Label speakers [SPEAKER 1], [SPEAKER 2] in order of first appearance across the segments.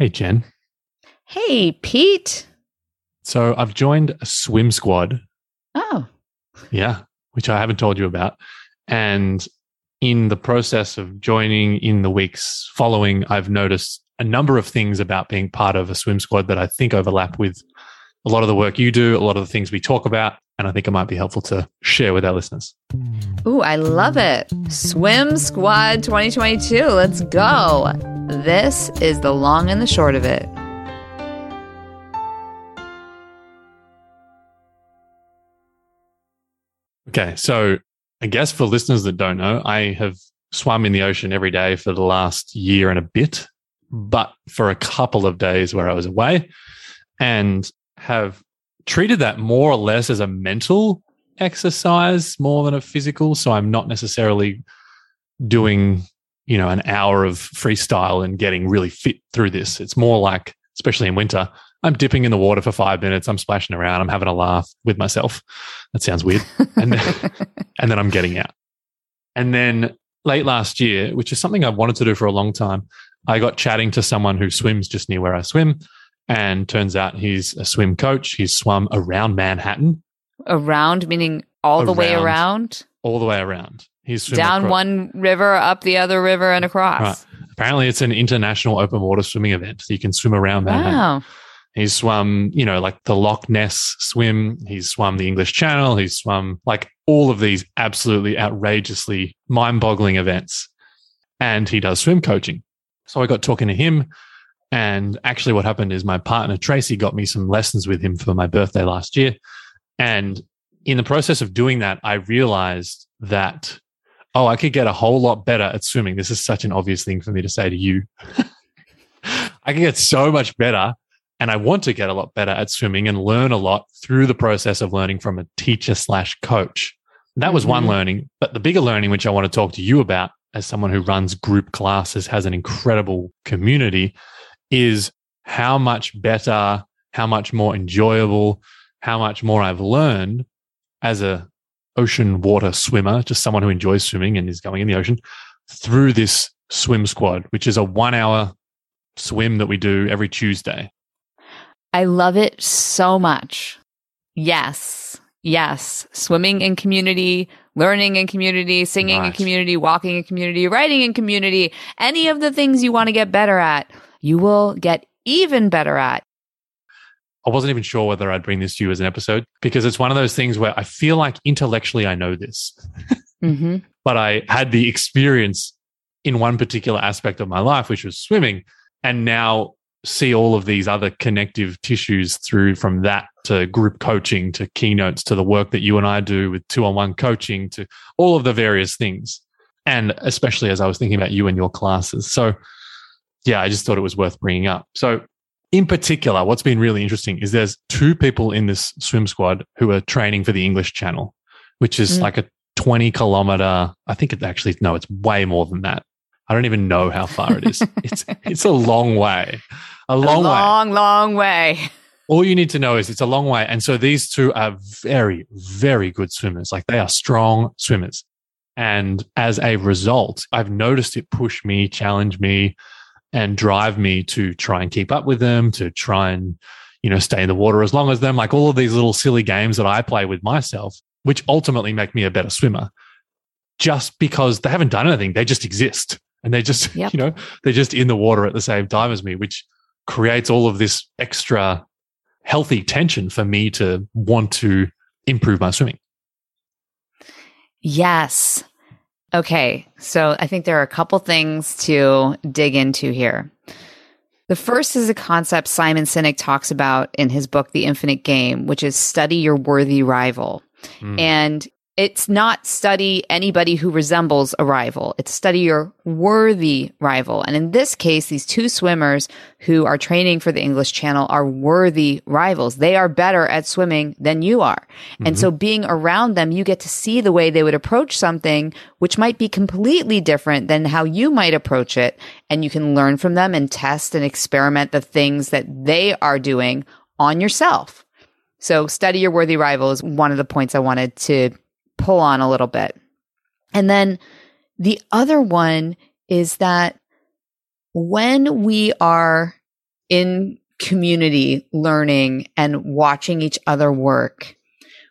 [SPEAKER 1] Hey, Jen.
[SPEAKER 2] Hey, Pete.
[SPEAKER 1] So I've joined a swim squad.
[SPEAKER 2] Oh.
[SPEAKER 1] Yeah, which I haven't told you about. And in the process of joining in the weeks following, I've noticed a number of things about being part of a swim squad that I think overlap with a lot of the work you do, a lot of the things we talk about, and I think it might be helpful to share with our listeners.
[SPEAKER 2] Ooh, I love it. Swim Squad 2022. Let's go. This is the long and the short of it.
[SPEAKER 1] Okay, so I guess for listeners that don't know, I have swum in the ocean every day for the last year and a bit, but for a couple of days where I was away and have treated that more or less as a mental exercise more than a physical. So I'm not necessarily doing, you know, an hour of freestyle and getting really fit through this. It's more like, especially in winter, I'm dipping in the water for five minutes. I'm splashing around. I'm having a laugh with myself. That sounds weird. And then, and then I'm getting out. And then late last year, which is something I've wanted to do for a long time, I got chatting to someone who swims just near where I swim. And turns out he's a swim coach. He's swum around Manhattan.
[SPEAKER 2] Around, meaning all the way
[SPEAKER 1] Around.
[SPEAKER 2] around?
[SPEAKER 1] All the way around. He's
[SPEAKER 2] Down
[SPEAKER 1] acro-
[SPEAKER 2] one river, up the other river, and across.
[SPEAKER 1] Right. Apparently, it's an international open water swimming event. So you can swim around Manhattan.
[SPEAKER 2] Wow.
[SPEAKER 1] He's swum, you know, like the Loch Ness swim. He's swum the English Channel. He's swum like all of these absolutely outrageously mind boggling events. And he does swim coaching. So I got talking to him. And actually, what happened is my partner, Tracy, got me some lessons with him for my birthday last year. And in the process of doing that, I realized that, oh, I could get a whole lot better at swimming. This is such an obvious thing for me to say to you. I can get so much better and I want to get a lot better at swimming and learn a lot through the process of learning from a teacher slash coach. That was one
[SPEAKER 2] Mhm.
[SPEAKER 1] learning, but the bigger learning, which I want to talk to you about as someone who runs group classes, has an incredible community, is how much better, how much more enjoyable, how much more I've learned as a ocean water swimmer, just someone who enjoys swimming and is going in the ocean through this swim squad, which is a one hour swim that we do every Tuesday.
[SPEAKER 2] I love it so much. Yes. Yes. Swimming in community, learning in community, singing in community, walking in community, writing in community, any of the things you want to get better at, you will get even better at.
[SPEAKER 1] I wasn't even sure whether I'd bring this to you as an episode because it's one of those things where I feel like intellectually I know this,
[SPEAKER 2] hmm
[SPEAKER 1] but I had the experience in one particular aspect of my life, which was swimming, and now see all of these other connective tissues through from that to group coaching to keynotes to the work that you and I do with two on one coaching to all of the various things. And especially as I was thinking about you and your classes. So, yeah, I just thought it was worth bringing up. So, in particular, what's been really interesting is there's two people in this swim squad who are training for the English Channel, which is
[SPEAKER 2] Mm.
[SPEAKER 1] like a 20 kilometer, I think it actually, no, it's way more than that. I don't even know how far it is. it's, it's a long way, a long,
[SPEAKER 2] a
[SPEAKER 1] way.
[SPEAKER 2] long, long way.
[SPEAKER 1] All you need to know is it's a long way. And so these two are very, very good swimmers. Like they are strong swimmers. And as a result, I've noticed it push me, challenge me, and drive me to try and keep up with them, to try and, you know, stay in the water as long as them, like all of these little silly games that I play with myself, which ultimately make me a better swimmer just because they haven't done anything. They just exist and they just,
[SPEAKER 2] Yep.
[SPEAKER 1] you know, they're just in the water at the same time as me, which creates all of this extra healthy tension for me to want to improve my swimming.
[SPEAKER 2] Yes. Okay. So I think there are a couple things to dig into here. The first is a concept Simon Sinek talks about in his book, The Infinite Game, which is study your worthy rival.
[SPEAKER 1] Mm.
[SPEAKER 2] And it's not study anybody who resembles a rival. It's study your worthy rival. And in this case, these two swimmers who are training for the English Channel are worthy rivals. They are better at swimming than you are. And so mm-hmm. being around them, you get to see the way they would approach something, which might be completely different than how you might approach it. And you can learn from them and test and experiment the things that they are doing on yourself. So study your worthy rival is one of the points I wanted to pull on a little bit. And then the other one is that when we are in community learning and watching each other work,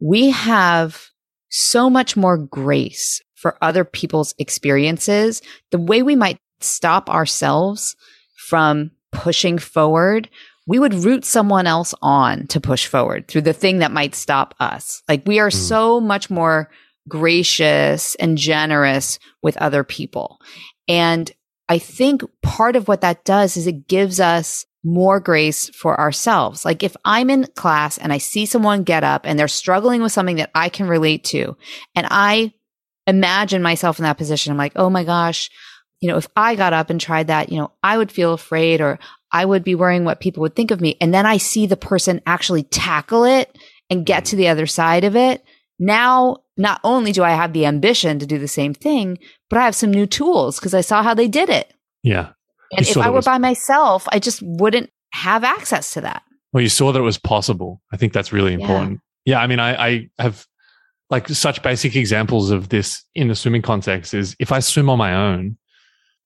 [SPEAKER 2] we have so much more grace for other people's experiences. The way we might stop ourselves from pushing forward, we would root someone else on to push forward through the thing that might stop us. Like we are mm. so much more gracious and generous with other people. And I think part of what that does is it gives us more grace for ourselves. Like if I'm in class and I see someone get up and they're struggling with something that I can relate to and I imagine myself in that position, I'm like, oh my gosh, you know, if I got up and tried that, you know, I would feel afraid or I would be worrying what people would think of me. And then I see the person actually tackle it and get to the other side of it. Now, not only do I have the ambition to do the same thing, but I have some new tools because I saw how they did it.
[SPEAKER 1] Yeah.
[SPEAKER 2] And if I were was- by myself, I just wouldn't have access to that.
[SPEAKER 1] Well, you saw that it was possible. I think that's really important. Yeah, yeah I mean, I, I have like such basic examples of this in the swimming context is if I swim on my own,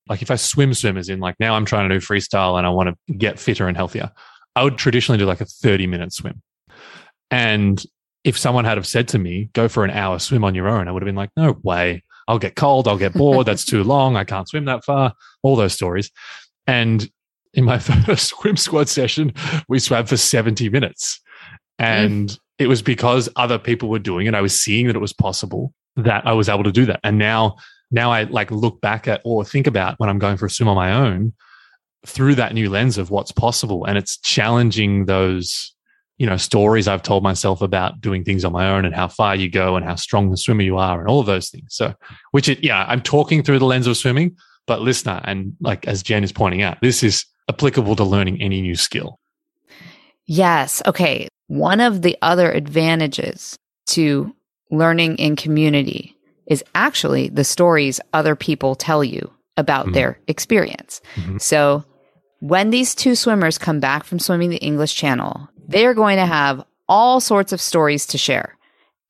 [SPEAKER 1] like if I swim swim as in like now I'm trying to do freestyle and I want to get fitter and healthier, I would traditionally do like a 30 minute swim. And if someone had have said to me, go for an hour swim on your own, I would have been like, no way. I'll get cold. I'll get bored. That's too long. I can't swim that far. All those stories. And in my first swim squad session, we swam for 70 minutes. And mm. it was because other people were doing it. I was seeing that it was possible that I was able to do that. And now, now I like look back at or think about when I'm going for a swim on my own through that new lens of what's possible. And it's challenging those you know, stories I've told myself about doing things on my own and how far you go and how strong the swimmer you are and all of those things. So, which it, yeah, I'm talking through the lens of swimming, but listener, and like as Jen is pointing out, this is applicable to learning any new skill.
[SPEAKER 2] Yes. Okay. One of the other advantages to learning in community is actually the stories other people tell you about mm-hmm. their experience. Mm-hmm. So when these two swimmers come back from swimming the English Channel, they are going to have all sorts of stories to share.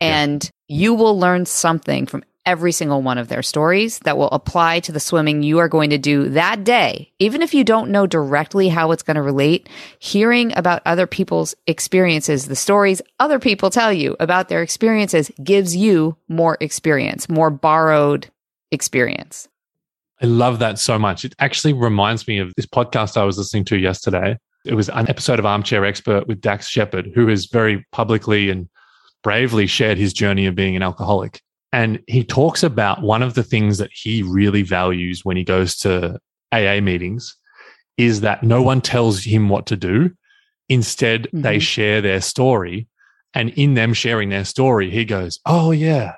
[SPEAKER 2] And yeah. you will learn something from every single one of their stories that will apply to the swimming you are going to do that day. Even if you don't know directly how it's going to relate, hearing about other people's experiences, the stories other people tell you about their experiences gives you more experience, more borrowed experience.
[SPEAKER 1] I love that so much. It actually reminds me of this podcast I was listening to yesterday it was an episode of Armchair Expert with Dax Shepard, who has very publicly and bravely shared his journey of being an alcoholic. And he talks about one of the things that he really values when he goes to AA meetings is that no one tells him what to do. Instead, mm-hmm. they share their story. And in them sharing their story, he goes, Oh, yeah,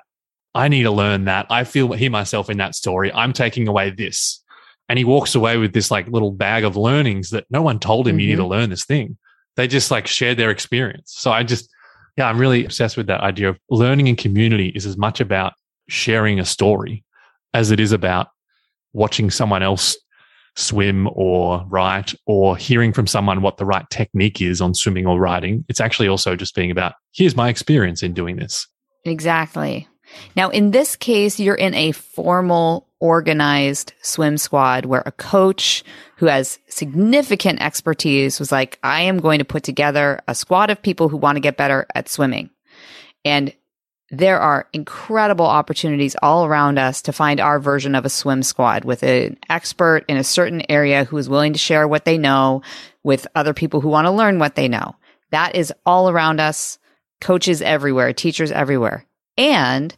[SPEAKER 1] I need to learn that. I feel he myself in that story. I'm taking away this and he walks away with this like little bag of learnings that no one told him mm-hmm. you need to mm-hmm. learn this thing. They just like shared their experience. So I just, yeah, I'm really obsessed with that idea of learning in community is as much about sharing a story as it is about watching someone else swim or write or hearing from someone what the right technique is on swimming or riding. It's actually also just being about here's my experience in doing this.
[SPEAKER 2] Exactly. Now, in this case, you're in a formal, organized swim squad where a coach who has significant expertise was like, I am going to put together a squad of people who want to get better at swimming. And there are incredible opportunities all around us to find our version of a swim squad with an expert in a certain area who is willing to share what they know with other people who want to learn what they know. That is all around us. Coaches everywhere, teachers everywhere. And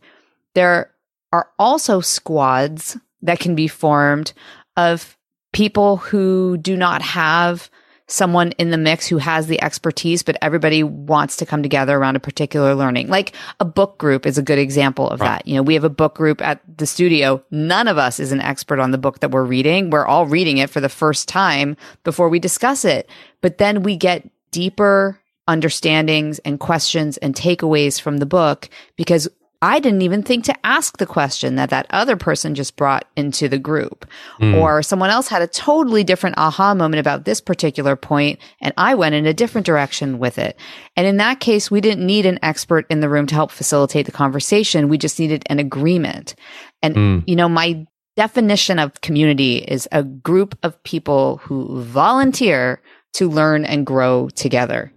[SPEAKER 2] there are also squads that can be formed of people who do not have someone in the mix who has the expertise, but everybody wants to come together around a particular learning. Like a book group is a good example of right. that. You know, we have a book group at the studio. None of us is an expert on the book that we're reading. We're all reading it for the first time before we discuss it. But then we get deeper understandings and questions and takeaways from the book because I didn't even think to ask the question that that other person just brought into the group. Mm. Or someone else had a totally different aha moment about this particular point, and I went in a different direction with it. And in that case, we didn't need an expert in the room to help facilitate the conversation. We just needed an agreement. And, mm. you know, my definition of community is a group of people who volunteer to learn and grow together.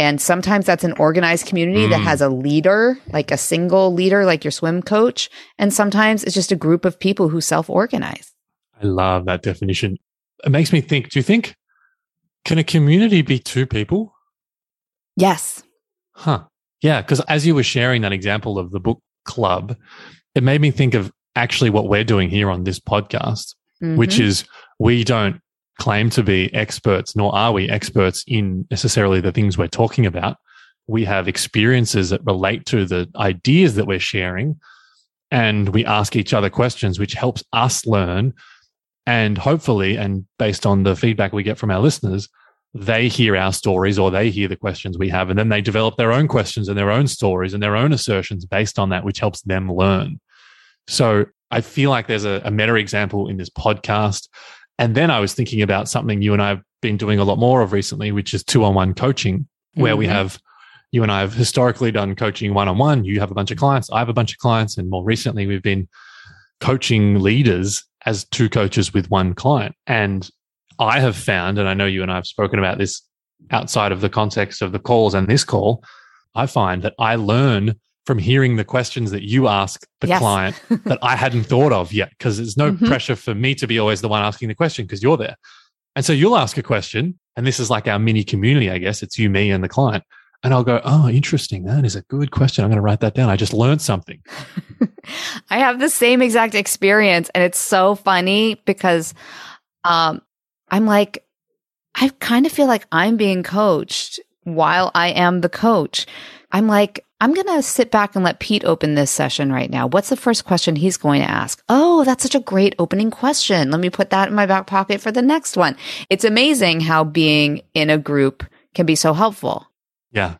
[SPEAKER 2] And sometimes that's an organized community mm. that has a leader, like a single leader, like your swim coach. And sometimes it's just a group of people who self organize.
[SPEAKER 1] I love that definition. It makes me think do you think, can a community be two people?
[SPEAKER 2] Yes.
[SPEAKER 1] Huh. Yeah. Because as you were sharing that example of the book club, it made me think of actually what we're doing here on this podcast, mm-hmm. which is we don't claim to be experts, nor are we experts in necessarily the things we're talking about. We have experiences that relate to the ideas that we're sharing, and we ask each other questions, which helps us learn. And hopefully, and based on the feedback we get from our listeners, they hear our stories or they hear the questions we have, and then they develop their own questions and their own stories and their own assertions based on that, which helps them learn. So I feel like there's a, a meta example in this podcast. And then I was thinking about something you and I have been doing a lot more of recently, which is two on one coaching, where mm-hmm. we have you and I have historically done coaching one on one. You have a bunch of clients, I have a bunch of clients. And more recently, we've been coaching leaders as two coaches with one client. And I have found, and I know you and I have spoken about this outside of the context of the calls and this call, I find that I learn from hearing the questions that you ask the yes. client that I hadn't thought of yet. Because there's no mm-hmm. pressure for me to be always the one asking the question because you're there. And so you'll ask a question, and this is like our mini community, I guess. It's you, me, and the client. And I'll go, oh, interesting. That is a good question. I'm going to write that down. I just learned something.
[SPEAKER 2] I have the same exact experience. And it's so funny because um, I'm like, I kind of feel like I'm being coached while I am the coach. I'm like, I'm going to sit back and let Pete open this session right now. What's the first question he's going to ask? Oh, that's such a great opening question. Let me put that in my back pocket for the next one. It's amazing how being in a group can be so helpful.
[SPEAKER 1] Yeah.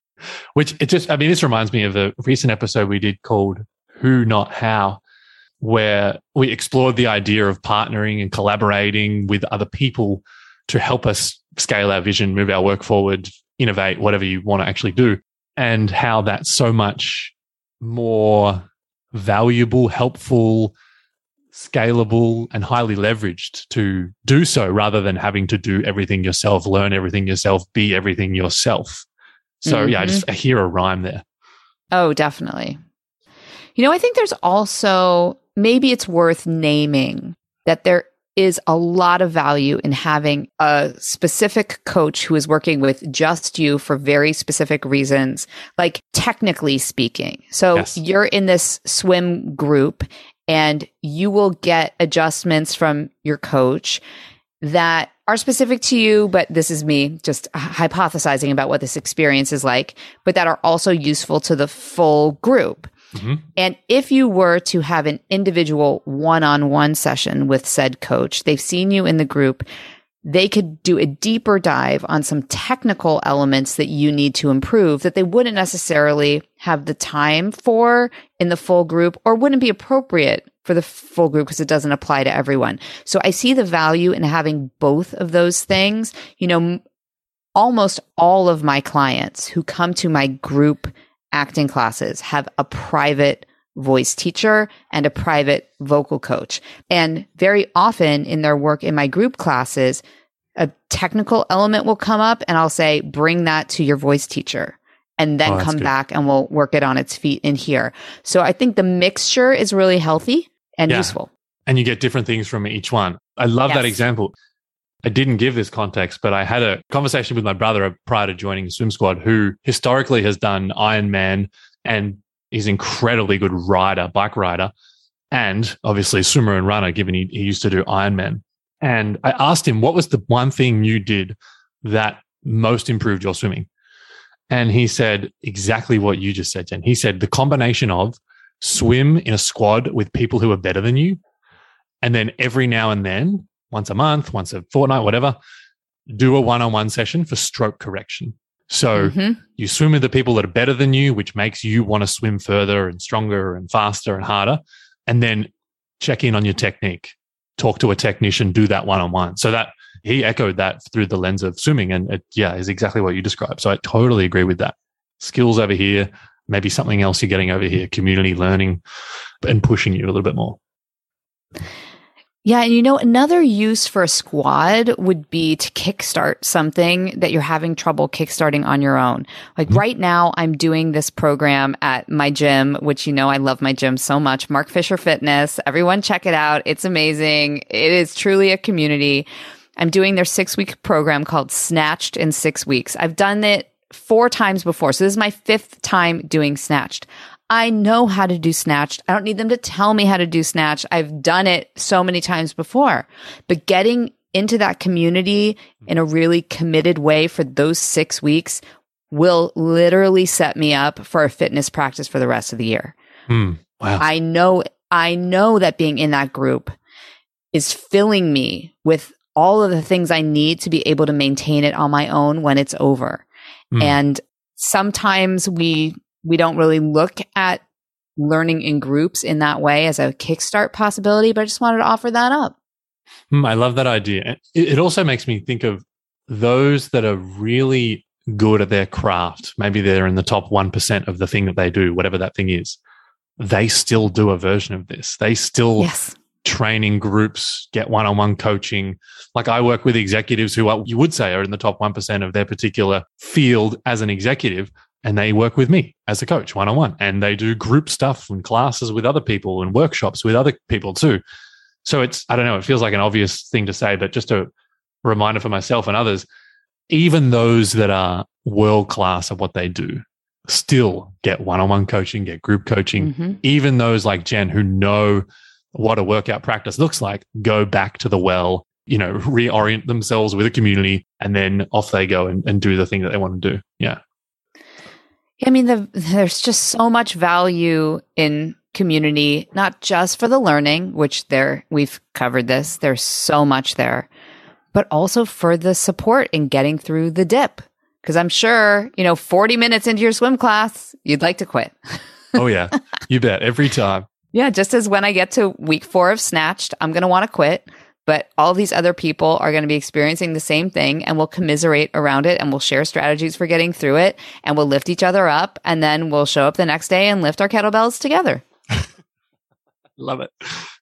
[SPEAKER 1] Which it just, I mean, this reminds me of a recent episode we did called Who Not How, where we explored the idea of partnering and collaborating with other people to help us scale our vision, move our work forward, innovate, whatever you want to actually do and how that's so much more valuable, helpful, scalable, and highly leveraged to do so rather than having to do everything yourself, learn everything yourself, be everything yourself. So, mm-hmm. yeah, I just I hear a rhyme there.
[SPEAKER 2] Oh, definitely. You know, I think there's also maybe it's worth naming that there is a lot of value in having a specific coach who is working with just you for very specific reasons, like technically speaking. So yes. you're in this swim group and you will get adjustments from your coach that are specific to you, but this is me just hypothesizing about what this experience is like, but that are also useful to the full group. Mm-hmm. And if you were to have an individual one on one session with said coach, they've seen you in the group, they could do a deeper dive on some technical elements that you need to improve that they wouldn't necessarily have the time for in the full group or wouldn't be appropriate for the full group because it doesn't apply to everyone. So I see the value in having both of those things. You know, almost all of my clients who come to my group acting classes have a private voice teacher and a private vocal coach. And very often in their work in my group classes, a technical element will come up and I'll say, bring that to your voice teacher and then oh, come good. back and we'll work it on its feet in here. So I think the mixture is really healthy and yeah. useful.
[SPEAKER 1] And you get different things from each one. I love yes. that example. I didn't give this context, but I had a conversation with my brother prior to joining the Swim Squad, who historically has done Ironman and is incredibly good rider, bike rider, and obviously swimmer and runner, given he, he used to do Ironman. And I asked him, what was the one thing you did that most improved your swimming? And he said exactly what you just said, Jen. He said the combination of swim in a squad with people who are better than you. And then every now and then once a month, once a fortnight, whatever, do a one on one session for stroke correction. So mm-hmm. you swim with the people that are better than you, which makes you want to swim further and stronger and faster and harder. And then check in on your technique, talk to a technician, do that one on one. So that he echoed that through the lens of swimming. And it, yeah, is exactly what you described. So I totally agree with that. Skills over here, maybe something else you're getting over here, community learning and pushing you a little bit more.
[SPEAKER 2] Yeah, and you know, another use for a squad would be to kickstart something that you're having trouble kickstarting on your own. Like mm-hmm. right now, I'm doing this program at my gym, which you know, I love my gym so much. Mark Fisher Fitness. Everyone check it out. It's amazing. It is truly a community. I'm doing their six week program called Snatched in six weeks. I've done it four times before. So this is my fifth time doing Snatched. I know how to do snatch. I don't need them to tell me how to do snatch. I've done it so many times before. But getting into that community in a really committed way for those six weeks will literally set me up for a fitness practice for the rest of the year.
[SPEAKER 1] Mm, wow.
[SPEAKER 2] I know, I know that being in that group is filling me with all of the things I need to be able to maintain it on my own when it's over. Mm. And sometimes we we don't really look at learning in groups in that way as a kickstart possibility, but I just wanted to offer that up.
[SPEAKER 1] Hmm, I love that idea. It also makes me think of those that are really good at their craft. Maybe they're in the top 1% of the thing that they do, whatever that thing is. They still do a version of this. They still yes. training groups, get one on one coaching. Like I work with executives who are, you would say are in the top 1% of their particular field as an executive, and they work with me as a coach one on one and they do group stuff and classes with other people and workshops with other people too. So it's, I don't know, it feels like an obvious thing to say, but just a reminder for myself and others, even those that are world class at what they do still get one on one coaching, get group coaching. Mm-hmm. Even those like Jen who know what a workout practice looks like go back to the well, you know, reorient themselves with a community and then off they go and, and do the thing that they want to do. Yeah.
[SPEAKER 2] I mean, the, there's just so much value in community, not just for the learning, which there we've covered this. There's so much there, but also for the support in getting through the dip. Because I'm sure, you know, 40 minutes into your swim class, you'd like to quit.
[SPEAKER 1] oh yeah, you bet. Every time.
[SPEAKER 2] Yeah, just as when I get to week four of Snatched, I'm going to want to quit but all these other people are going to be experiencing the same thing and we'll commiserate around it and we'll share strategies for getting through it and we'll lift each other up and then we'll show up the next day and lift our kettlebells together.
[SPEAKER 1] love it.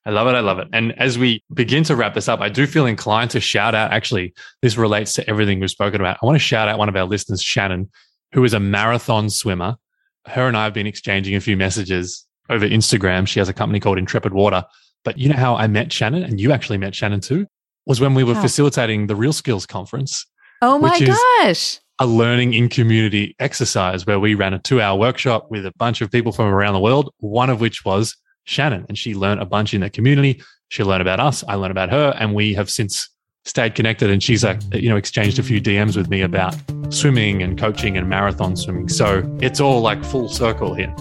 [SPEAKER 1] I love it. I love it. And as we begin to wrap this up, I do feel inclined to shout out. Actually, this relates to everything we've spoken about. I want to shout out one of our listeners, Shannon, who is a marathon swimmer. Her and I have been exchanging a few messages over Instagram. She has a company called Intrepid Water but you know how I met Shannon and you actually met Shannon too? Was when we were facilitating the Real Skills Conference.
[SPEAKER 2] Oh my gosh.
[SPEAKER 1] A learning in community exercise where we ran a two hour workshop with a bunch of people from around the world, one of which was Shannon. And she learned a bunch in the community. She learned about us. I learned about her. And we have since stayed connected. And she's like, you know, exchanged a few DMs with me about swimming and coaching and marathon swimming. So it's all like full circle here.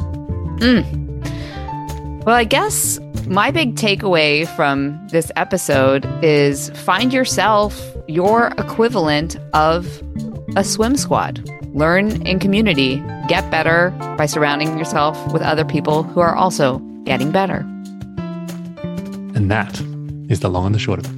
[SPEAKER 2] Mm. Well, I guess my big takeaway from this episode is find yourself your equivalent of a swim squad. Learn in community, get better by surrounding yourself with other people who are also getting better.
[SPEAKER 1] And that is the long and the short of it.